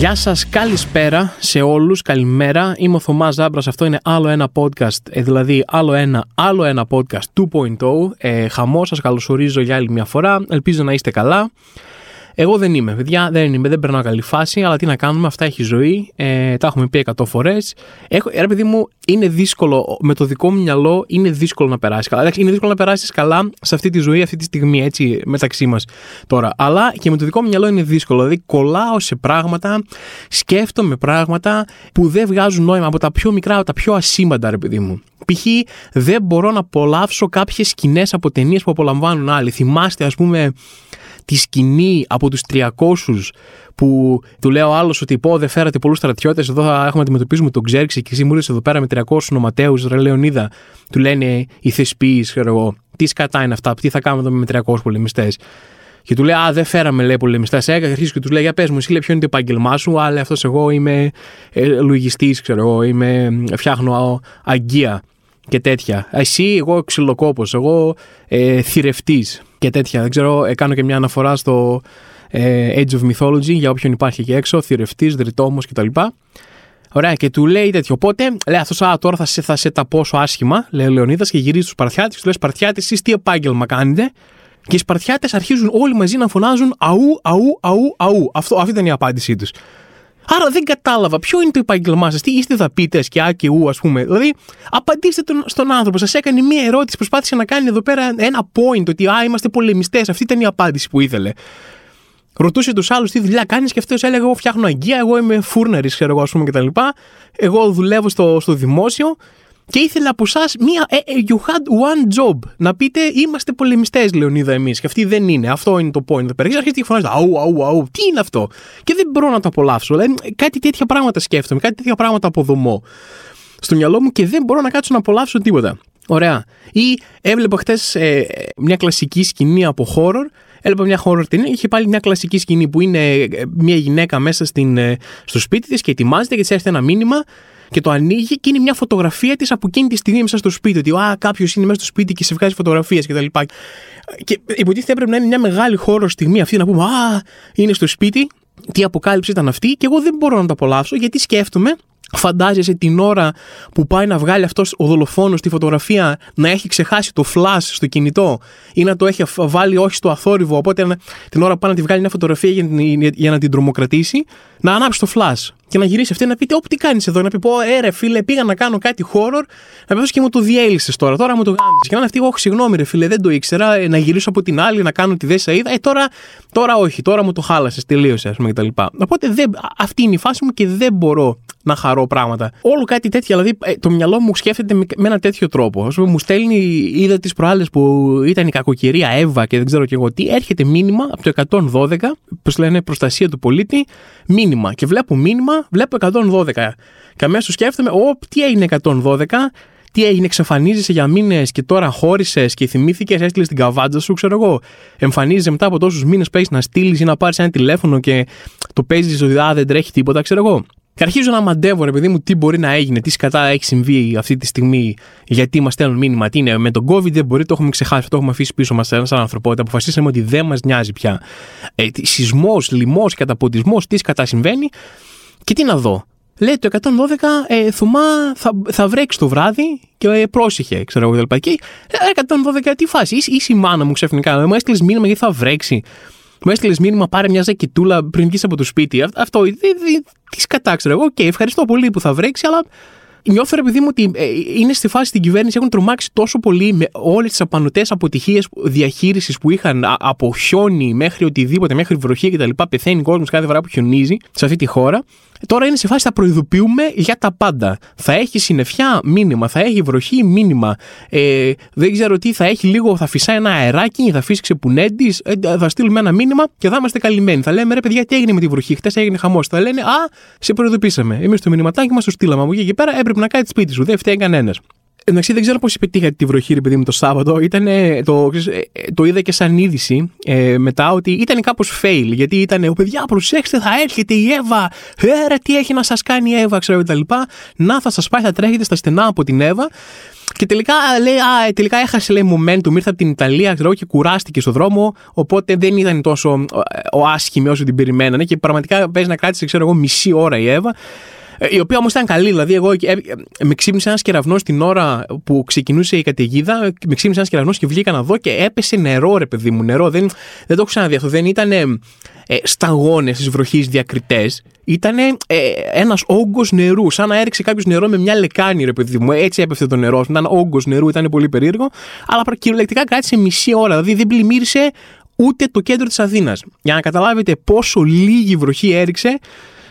Γεια σας, καλησπέρα σε όλους. Καλημέρα. Είμαι ο Θωμάς Ζάμπρας. Αυτό είναι άλλο ένα podcast, ε, δηλαδή άλλο ένα, άλλο ένα podcast 2.0. Ε, χαμό, σας καλωσορίζω για άλλη μια φορά. Ελπίζω να είστε καλά. Εγώ δεν είμαι, παιδιά, δεν είμαι, δεν περνάω καλή φάση, αλλά τι να κάνουμε, αυτά έχει ζωή. Ε, τα έχουμε πει 100 φορές. Ρε παιδί μου, είναι δύσκολο, με το δικό μου μυαλό είναι δύσκολο να περάσεις καλά. Εντάξει, είναι δύσκολο να περάσεις καλά σε αυτή τη ζωή, αυτή τη στιγμή, έτσι, μεταξύ μας τώρα. Αλλά και με το δικό μου μυαλό είναι δύσκολο. Δηλαδή, κολλάω σε πράγματα, σκέφτομαι πράγματα που δεν βγάζουν νόημα από τα πιο μικρά, από τα πιο ασήμαντα, ρε παιδί μου. Π.χ. δεν μπορώ να απολαύσω κάποιες σκηνές από ταινίες που απολαμβάνουν άλλοι. Θυμάστε, ας πούμε, τη σκηνή από τους 300 που του λέει ο άλλος ότι πω δεν φέρατε πολλούς στρατιώτες, εδώ θα έχουμε να αντιμετωπίσουμε τον Ξέρξη και εσύ μου εδώ πέρα με 300 νοματέου, ρε Λεωνίδα. Του λένε οι θεσπείς, ξέρω εγώ, τι σκατά είναι αυτά, τι θα κάνουμε εδώ με 300 πολεμιστές. Και του λέει, Α, δεν φέραμε λέει πολεμιστές. Έκανε αρχίσει και τους λέει, Για πες μου, εσύ λέει, ποιο είναι το επάγγελμά σου. Αλλά αυτός εγώ είμαι ε, λογιστής, ξέρω εγώ, είμαι, φτιάχνω αγκία και τέτοια. Εσύ, εγώ ξυλοκόπος, εγώ ε, θηρευτής και τέτοια. Δεν ξέρω, ε, κάνω και μια αναφορά στο ε, Age of Mythology για όποιον υπάρχει εκεί έξω, θηρευτής, δρυτόμος κτλ. Ωραία, και του λέει τέτοιο. Οπότε, λέει αυτός, Α, τώρα θα σε, θα σε τα πόσο άσχημα, λέει ο Λεωνίδας και γυρίζει στους Σπαρτιάτε και του λέει Σπαρτιάτε, εσείς τι επάγγελμα κάνετε; Και οι Σπαρτιάτε αρχίζουν όλοι μαζί να φωνάζουν Αού, αού, αού, αού. Αυτό, αυτή ήταν η απάντησή τους. Άρα δεν κατάλαβα ποιο είναι το επάγγελμά σας, τι είστε δαπίτες και α και ου, ας πούμε. Δηλαδή, απαντήστε τον, στον άνθρωπο. Σας έκανε μία ερώτηση, προσπάθησε να κάνει εδώ πέρα ένα point ότι α, είμαστε πολεμιστές. Αυτή ήταν η απάντηση που ήθελε. Ρωτούσε τους άλλους τι δουλειά κάνεις; και αυτός έλεγε: Εγώ φτιάχνω αγκία, εγώ είμαι φούρνερης, ξέρω εγώ, ας πούμε κτλ. Εγώ δουλεύω στο, στο δημόσιο και ήθελα από εσάς μία. Ε, ε, you had one job. Να πείτε είμαστε πολεμιστές, Λεωνίδα, εμείς. Και αυτοί δεν είναι. Αυτό είναι το point. Πέρα αρχίζει και φωνάζει. Αου, αου, αου. Τι είναι αυτό; Και δεν μπορώ να το απολαύσω. Δηλαδή, κάτι τέτοια πράγματα σκέφτομαι, κάτι τέτοια πράγματα αποδομώ στο μυαλό μου και δεν μπορώ να κάτσω να απολαύσω τίποτα. Ωραία. Ή έβλεπα χθες ε, μια κλασική σκηνή από horror. Έλεπα μια horror ταινία. Είχε πάλι μια κλασική σκηνή που είναι ε, μια γυναίκα μέσα στην, στο σπίτι της και ετοιμάζεται και της έρχεται ένα μήνυμα και το ανοίγει και είναι μια φωτογραφία της από εκείνη τη στιγμή μέσα στο σπίτι. Ότι κάποιος είναι μέσα στο σπίτι και σε βγάζει φωτογραφίες κτλ. Και, και υποτίθεται έπρεπε να είναι μια μεγάλη χώρο στιγμή αυτή να πούμε Α, είναι στο σπίτι. Τι αποκάλυψη ήταν αυτή. Και εγώ δεν μπορώ να το απολαύσω γιατί σκέφτομαι Φαντάζεσαι την ώρα που πάει να βγάλει αυτός ο δολοφόνος τη φωτογραφία να έχει ξεχάσει το flash στο κινητό ή να το έχει βάλει όχι στο αθόρυβο. Οπότε την ώρα που πάει να τη βγάλει μια φωτογραφία για, για να την τρομοκρατήσει, να ανάψει το flash και να γυρίσει αυτή να πείτε, Ωπ, τι κάνεις εδώ, να πει, Πω, ε, φίλε, πήγα να κάνω κάτι horror, να πει και μου το διέλυσες τώρα, τώρα μου το γάμισες. Και να είναι αυτή, Όχι, συγγνώμη, ρε φίλε, δεν το ήξερα, ε, να γυρίσω από την άλλη, να κάνω τη δέσα είδα. Ε, τώρα, τώρα όχι, τώρα μου το χάλασες, τελείωσε, ας πούμε κτλ. Οπότε δεν, αυτή είναι η φάση μου και δεν μπορώ να χαρώ πράγματα. Όλο κάτι τέτοιο, δηλαδή ε, το μυαλό μου σκέφτεται με, με ένα τέτοιο τρόπο. Α πούμε, μου στέλνει, είδα τις προάλλες που ήταν η κακοκαιρία Εύα και δεν ξέρω και εγώ τι, έρχεται μήνυμα από το 112, πώς λένε, προστασία του πολίτη, μήνυμα. Και βλέπω μήνυμα βλέπω 112. Και αμέσως σκέφτομαι, Ω, τι έγινε 112, τι έγινε, εξαφανίζεσαι για μήνες και τώρα χώρισες και θυμήθηκες, έστειλες την καβάντζα σου, ξέρω εγώ. Εμφανίζεσαι μετά από τόσους μήνες που έχεις να στείλεις ή να πάρεις ένα τηλέφωνο και το παίζεις ότι δεν τρέχει τίποτα, ξέρω εγώ. Και αρχίζω να μαντεύω, ρε παιδί μου, τι μπορεί να έγινε, τι σκατά έχει συμβεί αυτή τη στιγμή, γιατί μας στέλνουν μήνυμα. Τι είναι, με τον COVID δεν μπορεί, το έχουμε ξεχάσει, το έχουμε αφήσει πίσω μας σαν ανθρωπότητα. Αποφασίσαμε ότι δεν μας νοιάζει πια. Ε, Σεισμός, λοιμός, καταποτισμό, τι σκατά συμβαίνει. Και τι να δω. Λέει το 112, ε, Θωμά, θα, θα βρέξει το βράδυ και ε, πρόσεχε, ξέρω εγώ κτλ. Και 112, ε, τι φάση, είσαι, η μάνα μου ξαφνικά, μου έστειλες μήνυμα γιατί θα βρέξει. Μου έστειλες μήνυμα, πάρε μια ζακετούλα πριν βγεις από το σπίτι. Αυτό, τι σκατά, ξέρω εγώ. Και ευχαριστώ πολύ που θα βρέξει, αλλά νιώθω ρε παιδί μου ότι ε, είναι στη φάση στην κυβέρνηση έχουν τρομάξει τόσο πολύ με όλες τις απανοτές αποτυχίες διαχείρισης που είχαν από χιόνι μέχρι οτιδήποτε, μέχρι βροχή κτλ. Πεθαίνει κόσμος κάθε φορά που χιονίζει σε αυτή τη χώρα. Τώρα είναι σε φάση θα προειδοποιούμε για τα πάντα. Θα έχει συννεφιά μήνυμα, θα έχει βροχή μήνυμα. Ε, δεν ξέρω τι, θα έχει λίγο, θα φυσάει ένα αεράκι, θα φύσει ξεπουνέντης, ε, θα στείλουμε ένα μήνυμα και θα είμαστε καλυμμένοι. Θα λέμε ρε παιδιά, τι έγινε με τη βροχή, χτες έγινε χαμός. Θα λένε Α, σε προειδοποιήσαμε. Εμείς το μηνυματάκι μας το στείλαμε από εκεί και πέρα, έπρεπε να κάνει σπίτι σου, δεν φταίει κανένας. Εντάξει, δεν ξέρω πώς πετύχατε τη βροχή, ρε παιδί μου, το Σάββατο. Ήταν, το, ε, το είδα και σαν είδηση ε, μετά ότι ήταν κάπως fail. Γιατί ήταν, παιδιά, προσέξτε, θα έρχεται η Εύα. Έρα, τι έχει να σας κάνει η Εύα, ξέρω κτλ. Να, θα σας πάει, θα τρέχετε στα στενά από την Εύα. Και τελικά, λέει, α, τελικά έχασε λέει, momentum, ήρθε από την Ιταλία ξέρω, και κουράστηκε στο δρόμο. Οπότε δεν ήταν τόσο ο άσχημη όσο την περιμένανε. Και πραγματικά παίζει να κράτησε, ξέρω εγώ, μισή ώρα η Εύα. Ε, η οποία όμως ήταν καλή. Δηλαδή, εγώ ε, με ξύπνησε ένας κεραυνός την ώρα που ξεκινούσε η καταιγίδα. Με ξύπνησε ένας κεραυνός και βγήκα να δω και έπεσε νερό, ρε παιδί μου. Νερό. Δεν, δεν το έχω ξαναδεί αυτό. Δεν ήταν ε, σταγόνες τη βροχή διακριτές. Ήταν ε, ένας όγκος νερού. Σαν να έριξε κάποιος νερό με μια λεκάνη, ρε παιδί μου. Έτσι έπεφτε το νερό. Ήταν όγκος νερού, ήταν πολύ περίεργο. Αλλά κυριολεκτικά κράτησε μισή ώρα. Δηλαδή δεν πλημμύρισε ούτε το κέντρο της Αθήνας. Για να καταλάβετε πόσο λίγη βροχή έριξε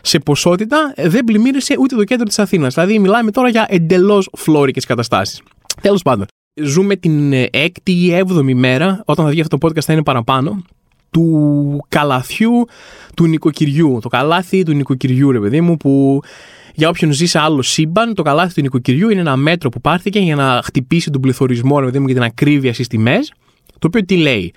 σε ποσότητα δεν πλημμύρισε ούτε το κέντρο της Αθήνας. Δηλαδή, μιλάμε τώρα για εντελώς φλόρικες καταστάσεις. Τέλος πάντων, ζούμε την έκτη ή έβδομη μέρα, όταν θα βγει αυτό το podcast θα είναι παραπάνω, του καλαθιού του νοικοκυριού. Το καλάθι του νοικοκυριού, ρε παιδί μου, που για όποιον ζει σε άλλο σύμπαν, το καλάθι του νοικοκυριού είναι ένα μέτρο που πάρθηκε για να χτυπήσει τον πληθωρισμό, ρε παιδί μου, και την ακρίβεια στις τιμές. Το οποίο τι λέει;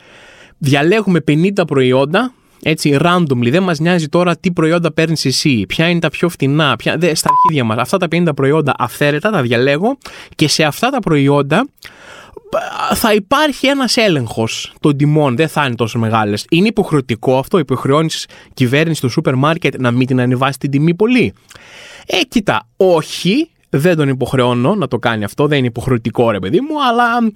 Διαλέγουμε 50 προϊόντα έτσι, randomly. Δεν μας νοιάζει τώρα τι προϊόντα παίρνεις εσύ, ποια είναι τα πιο φτηνά, ποια... Δε, στα αρχίδια μας. Αυτά τα 50 προϊόντα αυθαίρετα τα διαλέγω και σε αυτά τα προϊόντα θα υπάρχει ένας έλεγχος των τιμών, δεν θα είναι τόσο μεγάλες. Είναι υποχρεωτικό αυτό, υποχρεώνεις κυβέρνηση του σούπερ μάρκετ να μην την ανεβάσει την τιμή πολύ. Ε, κοίτα, όχι, δεν τον υποχρεώνω να το κάνει αυτό, δεν είναι υποχρεωτικό ρε παιδί μου, αλλά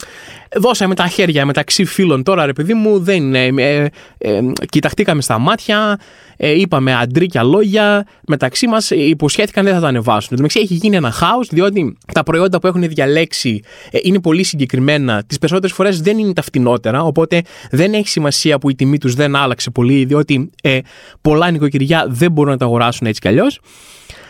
δώσαμε τα χέρια μεταξύ φίλων τώρα ρε παιδί μου, δεν είναι. Ε, ε, κοιταχτήκαμε στα μάτια, ε, είπαμε αντρίκια λόγια, μεταξύ μας υποσχέθηκαν δεν θα τα ανεβάσουν. Εν έχει γίνει ένα χάος, διότι τα προϊόντα που έχουν διαλέξει ε, είναι πολύ συγκεκριμένα. Τις περισσότερες φορές δεν είναι τα φτηνότερα, οπότε δεν έχει σημασία που η τιμή τους δεν άλλαξε πολύ, διότι ε, πολλά νοικοκυριά δεν μπορούν να τα αγοράσουν έτσι κι αλλιώς.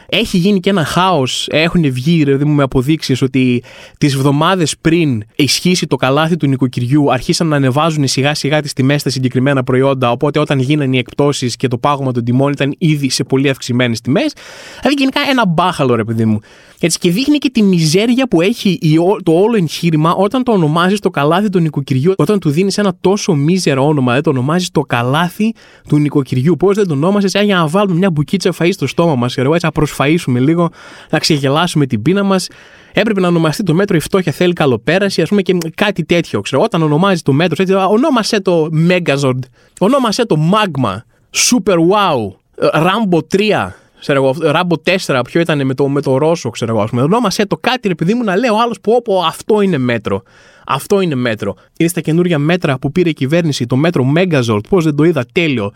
Έχει γίνει και ένα χάος. Έχουν βγει δηλαδή, με αποδείξεις ότι τις εβδομάδες πριν ισχύσει το καλάθι του νοικοκυριού, αρχίσαν να ανεβάζουν σιγά σιγά τις τιμές στα συγκεκριμένα προϊόντα. Οπότε όταν γίνανε οι εκπτώσεις και το πάγωμα των τιμών ήταν ήδη σε πολύ αυξημένες τιμές. Δηλαδή γενικά ένα μπάχαλο, ρε παιδί μου. Έτσι, και δείχνει και τη μιζέρια που έχει το όλο εγχείρημα όταν το ονομάζεις το καλάθι του νοικοκυριού, όταν του δίνεις ένα τόσο μίζερο όνομα, δεν το ονομάζεις το καλάθι του νοικοκυριού. Πώς δεν το ονόμασες, για να βάλουμε μια μπουκίτσα φαΐ στο στόμα μας, έτσι, να προσφαίσουμε λίγο, να ξεγελάσουμε την πείνα μας. Έπρεπε να ονομαστεί το μέτρο η φτώχεια θέλει καλοπέραση, ας πούμε και κάτι τέτοιο. Ξέρω. Όταν ονομάζεις το μέτρο, έτσι, ονόμασε το Megazord, ονόμασε το Magma, Super Wow, Rambo 3 ξέρω εγώ, Ράμπο 4, ποιο ήταν με το, με το Ρώσο, ξέρω εγώ. πούμε. Ονόμασε το κάτι, επειδή μου να λέει ο άλλος που όπου αυτό είναι μέτρο. Αυτό είναι μέτρο. Είναι στα καινούργια μέτρα που πήρε η κυβέρνηση, το μέτρο Megazord. Πώς δεν το είδα, τέλειο.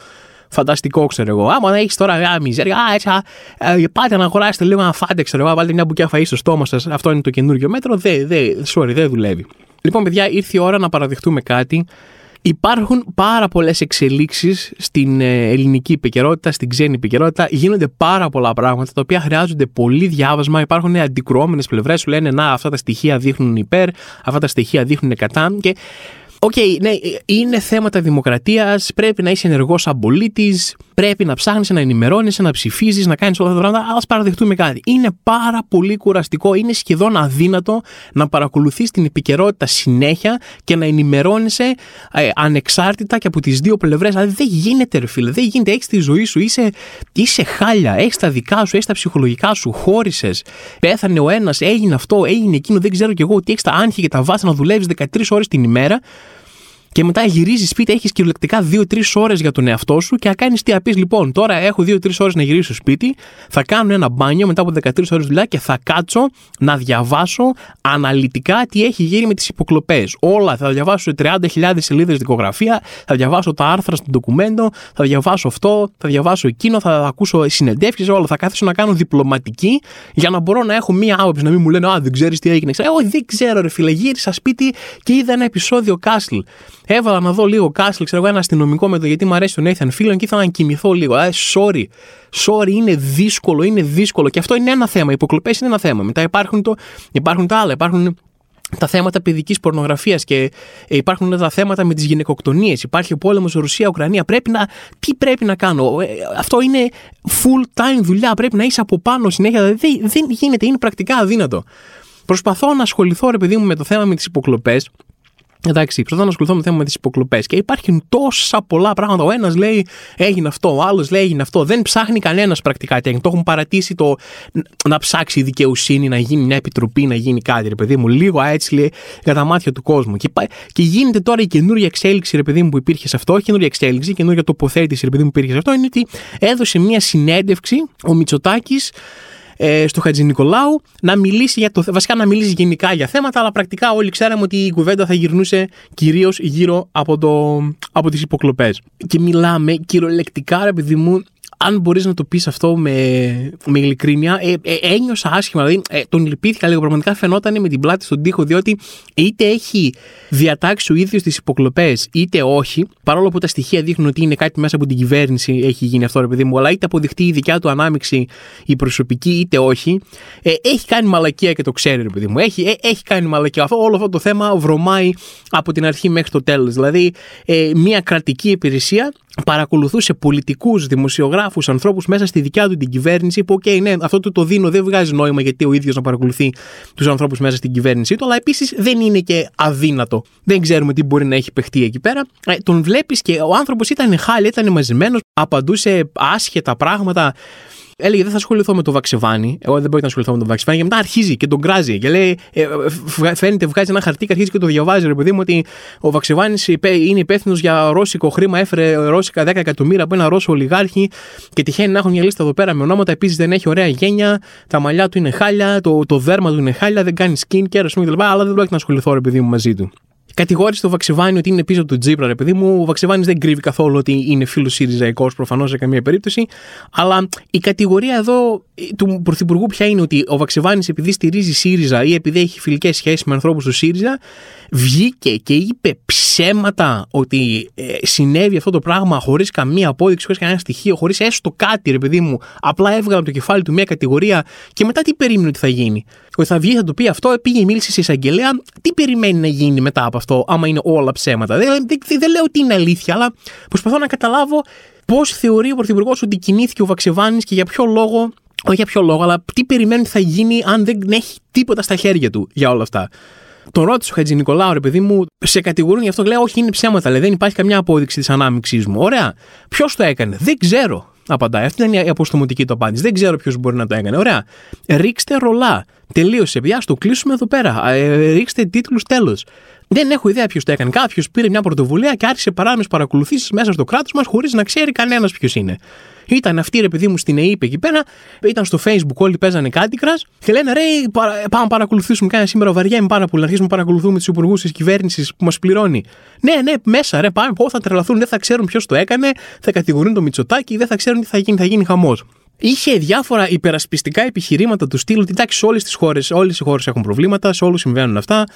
Φανταστικό, ξέρω εγώ. Άμα έχεις τώρα α, μιζέρια, α, έτσι, α, ε, πάτε να αγοράσετε λίγο να φάτε, ξέρω εγώ, βάλετε μια μπουκιά φαΐ στο στόμα σας. Αυτό είναι το καινούργιο μέτρο. Δεν, δε, sorry, δεν δουλεύει. Λοιπόν, παιδιά, ήρθε η ώρα να παραδεχτούμε κάτι Υπάρχουν πάρα πολλές εξελίξεις στην ε, ελληνική επικαιρότητα, στην ξένη επικαιρότητα. Γίνονται πάρα πολλά πράγματα τα οποία χρειάζονται πολύ διάβασμα. Υπάρχουν αντικρουόμενες πλευρές. Σου λένε Να, αυτά τα στοιχεία δείχνουν υπέρ, αυτά τα στοιχεία δείχνουν κατά. Και OK, okay, ναι, είναι θέματα δημοκρατίας. Πρέπει να είσαι ενεργός σαν πολίτης. Πρέπει να ψάχνεις, να ενημερώνεις, να ψηφίζεις, να κάνεις όλα αυτά τα πράγματα. Ας παραδεχτούμε κάτι. Είναι πάρα πολύ κουραστικό. Είναι σχεδόν αδύνατο να παρακολουθείς την επικαιρότητα συνέχεια και να ενημερώνεσαι ε, ανεξάρτητα και από τις δύο πλευρές. Δηλαδή δεν γίνεται, ρε φίλε. Δεν γίνεται. Έχεις τη ζωή σου. Είσαι, είσαι χάλια. Έχεις τα δικά σου, έχεις τα ψυχολογικά σου. Χώρισες. Πέθανε ο ένας, έγινε αυτό, έγινε εκείνο. Δεν ξέρω κι εγώ ότι έχεις τα άγχη και τα πάθη να δουλεύεις 13 ώρες την ημέρα και μετά γυρίζει σπίτι, έχεις κυριολεκτικά 2-3 ώρες για τον εαυτό σου και να κάνεις τι απεί. Λοιπόν, τώρα έχω 2-3 ώρες να γυρίσω σπίτι, θα κάνω ένα μπάνιο μετά από 13 ώρες δουλειά και θα κάτσω να διαβάσω αναλυτικά τι έχει γίνει με τις υποκλοπές. Όλα θα διαβάσω 30.000 σελίδες δικογραφία, θα διαβάσω τα άρθρα στο ντοκουμέντο, θα διαβάσω αυτό, θα διαβάσω εκείνο, θα ακούσω συνεντεύξεις, όλα. Θα κάθεσω να κάνω διπλωματική για να μπορώ να έχω μία άποψη, να μην μου λένε Α, δεν ξέρεις τι έγινε. Εγώ δεν ξέρω, ρε φίλε, γύρισα σπίτι και είδα ένα επεισόδιο Castle. Έβαλα να δω λίγο Castle, ξέρω εγώ, ένα αστυνομικό με το γιατί μου αρέσει τον Nathan Fillion και ήθελα να κοιμηθώ λίγο. Ε, sorry. Sorry, είναι δύσκολο, είναι δύσκολο. Και αυτό είναι ένα θέμα. Οι υποκλοπές είναι ένα θέμα. Μετά υπάρχουν, το, υπάρχουν τα άλλα. Υπάρχουν τα θέματα παιδικής πορνογραφίας και υπάρχουν τα θέματα με τις γυναικοκτονίες. Υπάρχει ο πόλεμος Ρωσία-Ουκρανία. Πρέπει να. Τι πρέπει να κάνω; Ε, αυτό είναι full time δουλειά. Πρέπει να είσαι από πάνω συνέχεια. Δεν, δεν γίνεται. Είναι πρακτικά αδύνατο. προσπαθώ να ασχοληθώ, ρε παιδί μου, με το θέμα με τις υποκλοπές. Εντάξει, προσπαθώ να ασχοληθώ με το θέμα με τις υποκλοπές. Και υπάρχουν τόσα πολλά πράγματα. Ο ένας λέει έγινε αυτό, ο άλλος λέει έγινε αυτό. Δεν ψάχνει κανένας πρακτικά τι έγινε. Το έχουν παρατήσει το να ψάξει η δικαιοσύνη, να γίνει μια επιτροπή, να γίνει κάτι, ρε παιδί μου. Λίγο έτσι λέει για τα μάτια του κόσμου. Και, και γίνεται τώρα η καινούργια εξέλιξη, ρε παιδί μου, που υπήρχε σε αυτό. Η καινούργια εξέλιξη, η καινούργια τοποθέτηση, ρε παιδί μου, που υπήρχε σε αυτό. Είναι ότι έδωσε μια συνέντευξη ο Μητσοτάκης ε, στο Χατζη Νικολάου να μιλήσει για το, βασικά να μιλήσει γενικά για θέματα, αλλά πρακτικά όλοι ξέραμε ότι η κουβέντα θα γυρνούσε κυρίως γύρω από, το, από τις υποκλοπές. Και μιλάμε κυριολεκτικά, ρε παιδί μου, αν μπορείς να το πεις αυτό με, με ειλικρίνεια, ε, ε, ένιωσα άσχημα. Δηλαδή, ε, τον λυπήθηκα λίγο. Πραγματικά φαινόταν με την πλάτη στον τοίχο, διότι είτε έχει διατάξει ο ίδιος τις υποκλοπές, είτε όχι, παρόλο που τα στοιχεία δείχνουν ότι είναι κάτι μέσα από την κυβέρνηση, έχει γίνει αυτό, ρε παιδί μου, αλλά είτε αποδειχτεί η δικιά του ανάμειξη η προσωπική, είτε όχι, ε, έχει κάνει μαλακία και το ξέρει, ρε παιδί μου. Έχει, ε, έχει κάνει μαλακία. Αυτό, όλο αυτό το θέμα βρωμάει από την αρχή μέχρι το τέλος. Δηλαδή, ε, μια κρατική υπηρεσία παρακολουθούσε πολιτικούς, δημοσιογράφους, ανθρώπους μέσα στη δικιά του την κυβέρνηση. Που, OK, ναι, αυτό το, το δίνω δεν βγάζει νόημα γιατί ο ίδιος να παρακολουθεί τους ανθρώπους μέσα στην κυβέρνησή του, αλλά επίσης δεν είναι και αδύνατο. Δεν ξέρουμε τι μπορεί να έχει παιχτεί εκεί πέρα. Ε, τον βλέπεις και ο άνθρωπος ήταν χάλια, ήταν μαζεμένος, απαντούσε άσχετα πράγματα έλεγε δεν θα ασχοληθώ με το Βαξεβάνι. Εγώ δεν μπορεί να ασχοληθώ με το Βαξεβάνι. Και μετά αρχίζει και τον κράζει. Και λέει, ε, φαίνεται, βγάζει ένα χαρτί και αρχίζει και το διαβάζει. Ρε παιδί μου, ότι ο Βαξεβάνι είναι υπεύθυνος για ρώσικο χρήμα. Έφερε ρώσικα 10 εκατομμύρια από ένα Ρώσο ολιγάρχη. Και τυχαίνει να έχουν μια λίστα εδώ πέρα με ονόματα. Επίσης δεν έχει ωραία γένια. Τα μαλλιά του είναι χάλια. Το, το δέρμα του είναι χάλια. Δεν κάνει skincare, ας πούμε, Αλλά δεν πρόκειται να ασχοληθώ, ρε παιδί μου, μαζί του. Κατηγόρησε το Βαξεβάνι ότι είναι πίσω του Τζίπρα, ρε παιδί μου. Ο Βαξεβάνι δεν κρύβει καθόλου ότι είναι φίλος Σιριζαϊκό, προφανώς σε καμία περίπτωση. Αλλά η κατηγορία εδώ του Πρωθυπουργού πια είναι ότι ο Βαξεβάνη, επειδή στηρίζει ΣΥΡΙΖΑ ή επειδή έχει φιλικές σχέσεις με ανθρώπους του ΣΥΡΙΖΑ, βγήκε και είπε ψέματα ότι ε, συνέβη αυτό το πράγμα χωρίς καμία απόδειξη, χωρίς κανένα στοιχείο, χωρίς έστω κάτι, ρε παιδί μου. Απλά έβγαλε από το κεφάλι του μια κατηγορία και μετά τι περίμενε ότι θα γίνει. Ότι θα βγει, θα το πει αυτό, πήγε, μίλησε σε εισαγγελέα. Τι περιμένει να γίνει μετά από αυτό, άμα είναι όλα ψέματα. Δεν, δεν, δεν λέω ότι είναι αλήθεια, αλλά προσπαθώ να καταλάβω πώς θεωρεί ο Πρωθυπουργός ότι κινήθηκε ο Βαξεβάνης και για ποιο λόγο όχι για ποιο λόγο, αλλά τι περιμένει ότι θα γίνει αν δεν έχει τίποτα στα χέρια του για όλα αυτά. Τον ρώτησε ο Χατζη Νικολάου, ρε παιδί μου, σε κατηγορούν γι' αυτό. Λέει, Όχι, είναι ψέματα. Λέει, δεν υπάρχει καμιά απόδειξη της ανάμειξής μου. Ωραία. Ποιος το έκανε; Δεν ξέρω. Απαντάει. Αυτή είναι η αποστομωτική του απάντηση. Δεν ξέρω ποιος μπορεί να το έκανε. Ωραία. Ρίξτε ρολά. Τελείωσε. Πια, το κλείσουμε εδώ πέρα. Ε, ρίξτε τίτλους τέλος. Δεν έχω ιδέα ποιος το έκανε. Κάποιος πήρε μια πρωτοβουλία και άρχισε παράνομε παρακολουθήσει μέσα στο κράτος μας χωρίς να ξέρει κανένας ποιος είναι. Ήταν αυτή ρε παιδί μου στην ΕΕΠ εκεί πέρα, ήταν στο Facebook, όλοι παίζανε κάτι κρά και λένε ρε, πάμε να παρακολουθήσουμε κάνα σήμερα βαριέμαι πάρα πολύ. Να αρχίσουμε να παρακολουθούμε τους υπουργούς της κυβέρνησης που μας πληρώνει. Ναι, ναι, μέσα ρε, πάμε, πώ θα τρελαθούν, δεν θα ξέρουν ποιος το έκανε, θα κατηγορούν το Μητσοτάκι, δεν θα ξέρουν τι θα γίνει, θα γίνει χαμός. Είχε διάφορα υπερασπιστικά επιχειρήματα του στυλ ότι εντάξει, όλες τις χώρες, όλες οι χώρες έχουν προβλήματα, σε όλους συμβαίνουν αυτά.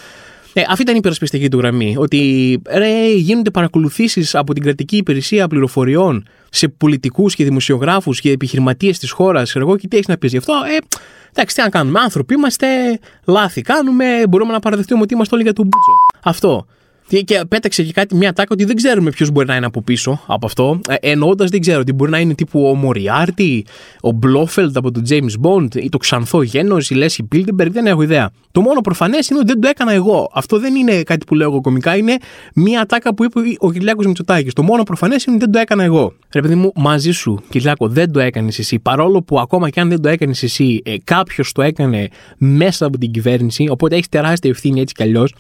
Ε, αυτή ήταν η υπερασπιστική του γραμμή. Ότι ρε, γίνονται παρακολουθήσεις από την κρατική υπηρεσία πληροφοριών σε πολιτικούς και δημοσιογράφους και επιχειρηματίες της χώρας. Εγώ και τι έχεις να πεις γι' αυτό. Ε, εντάξει, τι να κάνουμε. Άνθρωποι είμαστε, λάθη κάνουμε, μπορούμε να παραδεχτούμε ότι είμαστε όλοι για τον Μπούτσο. Αυτό. Και πέταξε και κάτι, μια τάκα ότι δεν ξέρουμε ποιος μπορεί να είναι από πίσω από αυτό. Ε, Εννοώντας, δεν ξέρω ότι μπορεί να είναι τύπου ο Μοριάρτη, ο Μπλόφελντ από τον James Bond ή το Ξανθό Γένος, η Λέσχη Μπίλτεμπεργκ, δεν έχω ιδέα. Το μόνο προφανές είναι ότι δεν το έκανα εγώ. Αυτό δεν είναι κάτι που λέω εγώ κομικά, είναι μια τάκα που είπε ο Κυριάκος Μητσοτάκης. Το μόνο προφανές είναι ότι δεν το έκανα εγώ. Ρε παιδί μου, μαζί σου, Κυριάκο, δεν το έκανες εσύ. Παρόλο που ακόμα και αν δεν το έκανες εσύ, ε, κάποιος το έκανε μέσα από την κυβέρνηση, οπότε έχεις τεράστια ευθύνη έτσι κι αλλιώς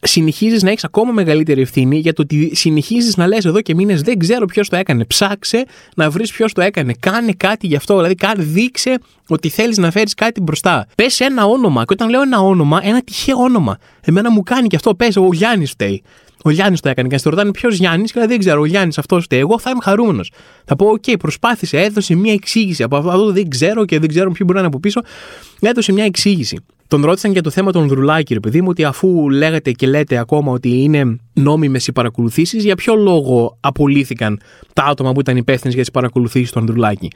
συνεχίζεις να έχεις ακόμα μεγαλύτερη ευθύνη για το ότι συνεχίζεις να λες εδώ και μήνες δεν ξέρω ποιος το έκανε. Ψάξε να βρεις ποιος το έκανε. Κάνε κάτι γι' αυτό. Δηλαδή, κάνε, δείξε ότι θέλεις να φέρεις κάτι μπροστά. Πες ένα όνομα. Και όταν λέω ένα όνομα, ένα τυχαίο όνομα. Εμένα μου κάνει και αυτό. Πες, ο Γιάννης φταίει. Ο Γιάννης το έκανε. Και να σε ρωτάνε ποιος Γιάννης, και δεν ξέρω, ο Γιάννης αυτός φταίει. Εγώ θα είμαι χαρούμενος. Θα πω, OK, προσπάθησε, έδωσε μια εξήγηση. Από αυτό δεν ξέρω και δεν ξέρω ποιο μπορεί να είναι από πίσω. Έδωσε μια εξήγηση. Τον ρώτησαν για το θέμα των Δρουλάκη, ρε παιδί μου, ότι αφού λέγατε και λέτε ακόμα ότι είναι νόμιμες οι παρακολουθήσεις, για ποιο λόγο απολύθηκαν τα άτομα που ήταν υπεύθυνες για τις παρακολουθήσεις των Ανδρουλάκη.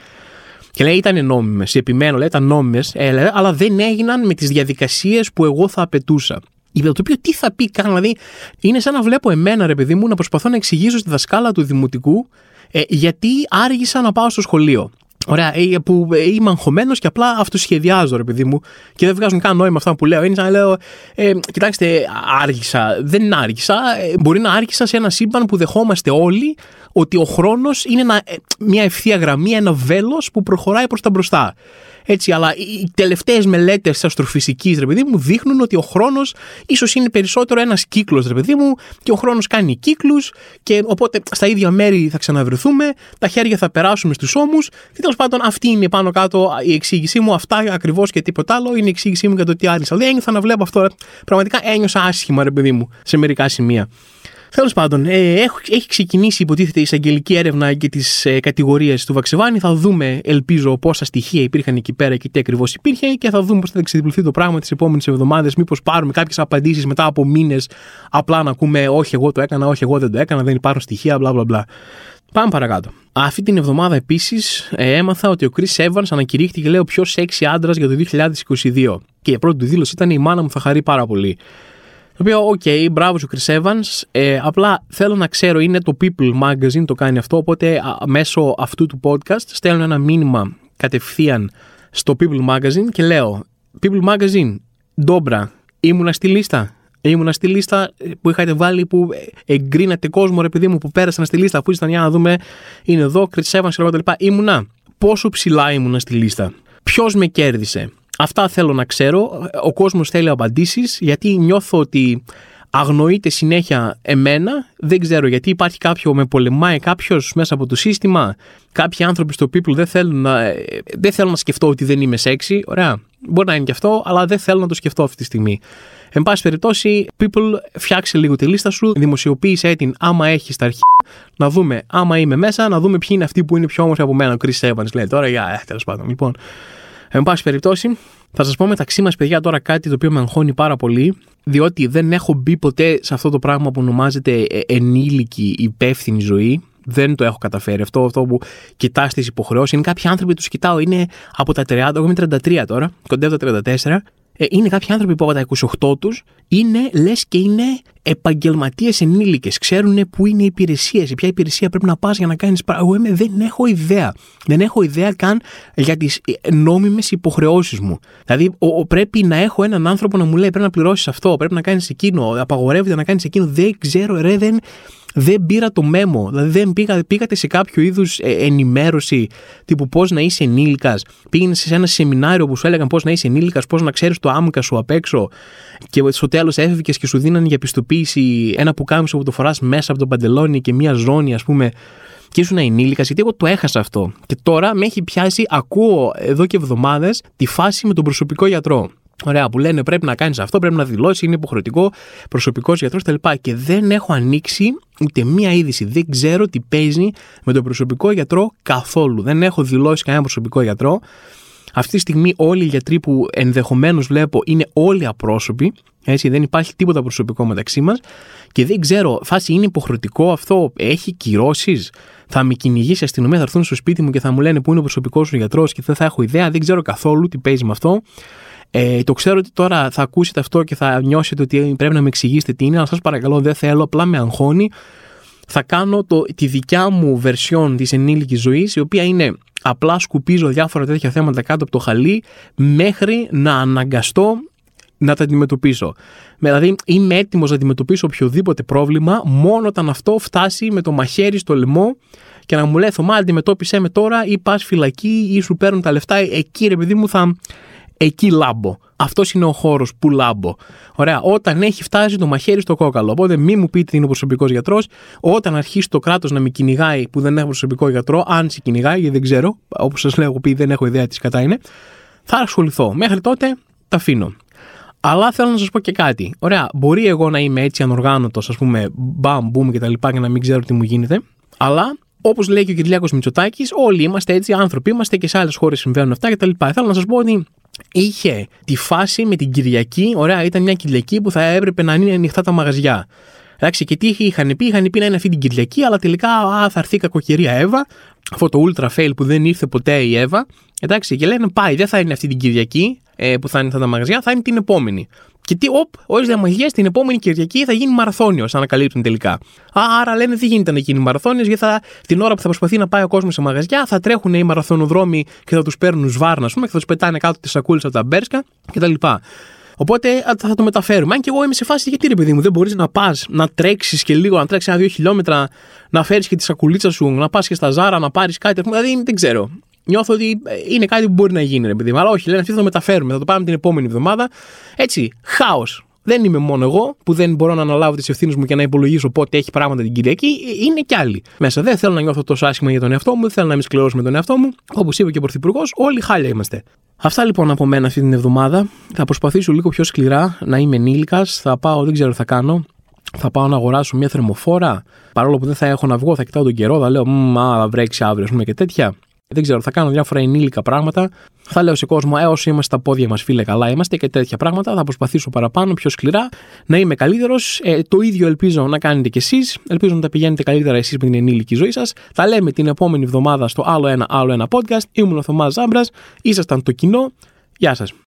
Και λέει ήταν νόμιμες. Επιμένω, λέει ήταν νόμιμες, ε, αλλά δεν έγιναν με τις διαδικασίες που εγώ θα απαιτούσα. Για το οποίο τι θα πει καν, δηλαδή είναι σαν να βλέπω εμένα, ρε παιδί μου, να προσπαθώ να εξηγήσω στη δασκάλα του δημοτικού ε, γιατί άργησα να πάω στο σχολείο. Ωραία, ε, που ε, είμαι αγχωμένος και απλά αυτοσχεδιάζω, ρε παιδί μου, και δεν βγάζουν καν νόημα αυτά που λέω. Είναι σαν να λέω, ε, κοιτάξτε, άργησα. Δεν άργησα. Ε, μπορεί να άργησα σε ένα σύμπαν που δεχόμαστε όλοι ότι ο χρόνος είναι ένα, μια ευθεία γραμμή, ένα βέλος που προχωράει προς τα μπροστά. Έτσι, αλλά οι τελευταίες μελέτες της αστροφυσικής, ρε παιδί μου, δείχνουν ότι ο χρόνος ίσως είναι περισσότερο ένας κύκλος, ρε παιδί μου, και ο χρόνος κάνει κύκλους, και οπότε στα ίδια μέρη θα ξαναβρεθούμε, τα χέρια θα περάσουμε στους ώμους. Και τέλος πάντων, αυτή είναι πάνω κάτω η εξήγησή μου. Αυτά ακριβώς και τίποτα άλλο είναι η εξήγησή μου για το τι άρισα. Δεν ένιωθα να βλέπω αυτό. Πραγματικά ένιωσα άσχημα, ρε παιδί μου, σε μερικά σημεία. Τέλος πάντων, ε, έχει ξεκινήσει υποτίθεται η εισαγγελική έρευνα για τις ε, κατηγορίες του Βαξεβάνη. Θα δούμε, ελπίζω, πόσα στοιχεία υπήρχαν εκεί πέρα και τι ακριβώς υπήρχε και θα δούμε πώς θα εξελιχθεί το πράγμα τις επόμενες εβδομάδες. Μήπως πάρουμε κάποιες απαντήσεις μετά από μήνες απλά να ακούμε Όχι, εγώ το έκανα, Όχι, εγώ δεν το έκανα, δεν υπάρχουν στοιχεία, μπλα μπλα μπλα. Πάμε παρακάτω. Αυτή την εβδομάδα επίσης ε, έμαθα ότι ο Chris Evans ανακηρύχθηκε, λέω, πιο σεξι άντρας για το 2022. Και η πρώτη του δήλωση ήταν η μάνα μου θα χαρεί πάρα πολύ. Το οποίο, OK, okay, μπράβο σου Chris Evans. Ε, απλά θέλω να ξέρω, είναι το People Magazine το κάνει αυτό, οπότε μέσω αυτού του podcast στέλνω ένα μήνυμα κατευθείαν στο People Magazine και λέω People Magazine, ντόμπρα, ήμουνα στη λίστα. Ήμουνα στη λίστα που είχατε βάλει που εγκρίνατε κόσμο, ρε παιδί μου, που πέρασαν στη λίστα. Αφού ήσταν για να δούμε, είναι εδώ, Chris Evans και λοιπά. Ήμουνα. Πόσο ψηλά ήμουνα στη λίστα. Ποιος με κέρδισε; Αυτά θέλω να ξέρω. Ο κόσμος θέλει απαντήσεις γιατί νιώθω ότι αγνοείται συνέχεια εμένα. Δεν ξέρω γιατί υπάρχει κάποιο με πολεμάει κάποιος μέσα από το σύστημα. Κάποιοι άνθρωποι στο People δεν θέλουν να, δεν θέλω να σκεφτώ ότι δεν είμαι σεξι. Ωραία. Μπορεί να είναι και αυτό, αλλά δεν θέλω να το σκεφτώ αυτή τη στιγμή. Εν πάση περιπτώσει, People, φτιάξε λίγο τη λίστα σου, δημοσιοποίησε την άμα έχεις τα αρχή. Να δούμε άμα είμαι μέσα, να δούμε ποιοι είναι αυτοί που είναι πιο όμορφοι από μένα. Ο Chris Evans λέει τώρα, για ε, τέλος πάντων. Λοιπόν, Εν πάση περιπτώσει, θα σας πω μεταξύ μας, παιδιά, τώρα κάτι το οποίο με αγχώνει πάρα πολύ, διότι δεν έχω μπει ποτέ σε αυτό το πράγμα που ονομάζεται ε, ενήλικη υπεύθυνη ζωή. Δεν το έχω καταφέρει. Αυτό, αυτό που κοιτάς τις υποχρεώσεις. Είναι κάποιοι άνθρωποι που τους κοιτάω, είναι από τα 30, εγώ είμαι 33 τώρα, κοντεύω τα 34, ε, είναι κάποιοι άνθρωποι που από τα 28 τους είναι λες και είναι επαγγελματίες ενήλικες. Ξέρουν πού είναι οι υπηρεσίες, ποια υπηρεσία πρέπει να πας για να κάνεις πράγματα. Εγώ δεν έχω ιδέα. Δεν έχω ιδέα καν για τις ε, νόμιμες υποχρεώσεις μου. Δηλαδή, ο, πρέπει να έχω έναν άνθρωπο να μου λέει πρέπει να πληρώσεις αυτό, πρέπει να κάνεις εκείνο, απαγορεύεται να κάνεις εκείνο. Δεν ξέρω, ρε, δεν δεν πήρα το μέμο. Δηλαδή δεν πήγα, πήγατε σε κάποιο είδους ε, ενημέρωση τύπου πώς να είσαι ενήλικας. Πήγαινες σε ένα σεμινάριο που σου έλεγαν πώς να είσαι ενήλικας, πώς να ξέρεις το άμυκα σου απ' έξω. Και στο τέλος έφευγε και σου δίνανε για πιστοποίηση ένα πουκάμισο που το φοράς μέσα από το παντελόνι και μία ζώνη, ας πούμε και ήσουν ενήλικας, γιατί εγώ το έχασα αυτό. Και τώρα με έχει πιάσει, ακούω εδώ και εβδομάδες τη φάση με τον προσωπικό γιατρό. Ωραία, που λένε πρέπει να κάνεις αυτό, πρέπει να δηλώσεις, είναι υποχρεωτικό, προσωπικός γιατρός κτλ. Και δεν έχω ανοίξει ούτε μία είδηση. Δεν ξέρω τι παίζει με τον προσωπικό γιατρό καθόλου. Δεν έχω δηλώσει κανένα προσωπικό γιατρό. Αυτή τη στιγμή όλοι οι γιατροί που ενδεχομένως βλέπω είναι όλοι απρόσωποι. Έτσι, δεν υπάρχει τίποτα προσωπικό μεταξύ μας. Και δεν ξέρω, φάση είναι υποχρεωτικό αυτό, έχει κυρώσεις. Θα με κυνηγήσει η αστυνομία, θα έρθουν στο σπίτι μου και θα μου λένε πού είναι ο προσωπικός σου γιατρός και δεν θα έχω ιδέα. Δεν ξέρω καθόλου τι παίζει με αυτό. Ε, το ξέρω ότι τώρα θα ακούσετε αυτό και θα νιώσετε ότι πρέπει να με εξηγήσετε τι είναι, αλλά σας παρακαλώ δεν θέλω, απλά με αγχώνει. Θα κάνω το, τη δικιά μου βερσιόν της ενήλικης ζωής, η οποία είναι απλά σκουπίζω διάφορα τέτοια θέματα κάτω από το χαλί, μέχρι να αναγκαστώ να τα αντιμετωπίσω. Δηλαδή, είμαι έτοιμος να αντιμετωπίσω οποιοδήποτε πρόβλημα μόνο όταν αυτό φτάσει με το μαχαίρι στο λαιμό και να μου λέει Θωμά, αντιμετώπισε με τώρα ή πας φυλακή ή σου παίρνουν τα λεφτά. Εκεί, ρε παιδί μου, θα, εκεί λάμπω. Αυτός είναι ο χώρος που λάμπω. Ωραία. Όταν έχει φτάσει το μαχαίρι στο κόκαλο. Οπότε μη μου πείτε είναι ο προσωπικός γιατρός. Όταν αρχίσει το κράτος να με κυνηγάει που δεν έχω προσωπικό γιατρό, αν σε κυνηγάει, γιατί δεν ξέρω, όπως σας λέω, πει δεν έχω ιδέα τι κατά είναι, θα ασχοληθώ. Μέχρι τότε τα αφήνω. Αλλά θέλω να σας πω και κάτι. Ωραία, μπορεί εγώ να είμαι έτσι ανοργάνωτος, ας πούμε, μπαμ, μπούμ και τα λοιπά, και να μην ξέρω τι μου γίνεται. Αλλά Όπως λέει και ο Κυριάκο Μητσοτάκης, όλοι είμαστε έτσι, άνθρωποι είμαστε και σε άλλες χώρες συμβαίνουν αυτά κτλ. Θέλω να σας πω ότι είχε τη φάση με την Κυριακή. Ωραία, ήταν μια Κυριακή που θα έπρεπε να είναι ανοιχτά τα μαγαζιά. Εντάξει, και τι είχαν πει, είχαν πει να είναι αυτή την Κυριακή, αλλά τελικά α, θα έρθει η κακοκαιρία Εύα. Αυτό το ultra fail που δεν ήρθε ποτέ η Εύα. Εντάξει, και λένε πάει, δεν θα είναι αυτή την Κυριακή ε, που θα είναι αυτά τα μαγαζιά, θα είναι την επόμενη. Και τι, οπ, όλες διαμαγείε την επόμενη Κυριακή θα γίνει μαραθώνιος, ανακαλύπτουν τελικά. Α, άρα λένε δεν γίνεται να γίνει μαραθώνιος, γιατί θα, την ώρα που θα προσπαθεί να πάει ο κόσμος σε μαγαζιά, θα τρέχουν οι μαραθωνοδρόμοι και θα τους παίρνουν σβάρνα, ας πούμε, και θα τους πετάνε κάτω τις σακούλες από τα μπέρσκα κτλ. Οπότε θα το μεταφέρουμε. Αν και εγώ είμαι σε φάση, γιατί ρε παιδί μου, δεν μπορείς να πας, να τρέξεις και λίγο, να τρέξεις ένα-δύο χιλιόμετρα, να φέρεις και τη σακουλίτσα σου, να πας και στα ζάρα, να πάρεις κάτι. Δηλαδή δεν ξέρω. Νιώθω ότι ε, είναι κάτι που μπορεί να γίνει, ρε παιδί μου. Αλλά όχι, λένε αυτή θα το μεταφέρουμε, θα το πάμε την επόμενη εβδομάδα. Έτσι, χάος. Δεν είμαι μόνο εγώ που δεν μπορώ να αναλάβω τις ευθύνες μου και να υπολογίσω πότε έχει πράγματα την Κυριακή. Είναι κι άλλοι μέσα. Δεν θέλω να νιώθω τόσο άσχημα για τον εαυτό μου, δεν θέλω να είμαι σκληρός με τον εαυτό μου. Όπως είπε και ο Πρωθυπουργός, όλοι χάλια είμαστε. Αυτά λοιπόν από μένα αυτή την εβδομάδα. Θα προσπαθήσω λίγο πιο σκληρά να είμαι ενήλικας. Θα πάω, δεν ξέρω τι θα κάνω. Θα πάω να αγοράσω μια θερμοφόρα. Παρόλο που δεν θα έχω να βγω, θα κοιτάω τον καιρό, θα λέω Μα, θα βρέξει αύριο, ας πούμε και τέτοια. Δεν ξέρω, θα κάνω διάφορα ενήλικα πράγματα. Θα λέω σε κόσμο, ε, όσο είμαστε στα πόδια μας, φίλε, καλά είμαστε και τέτοια πράγματα. Θα προσπαθήσω παραπάνω, πιο σκληρά, να είμαι καλύτερος. Ε, το ίδιο ελπίζω να κάνετε κι εσείς. Ελπίζω να τα πηγαίνετε καλύτερα εσείς με την ενήλικη ζωή σας. Τα λέμε την επόμενη εβδομάδα στο άλλο ένα, άλλο ένα podcast. Ήμουν ο Θωμάς Ζάμπρας. Ήσασταν το κοινό. Γεια σας.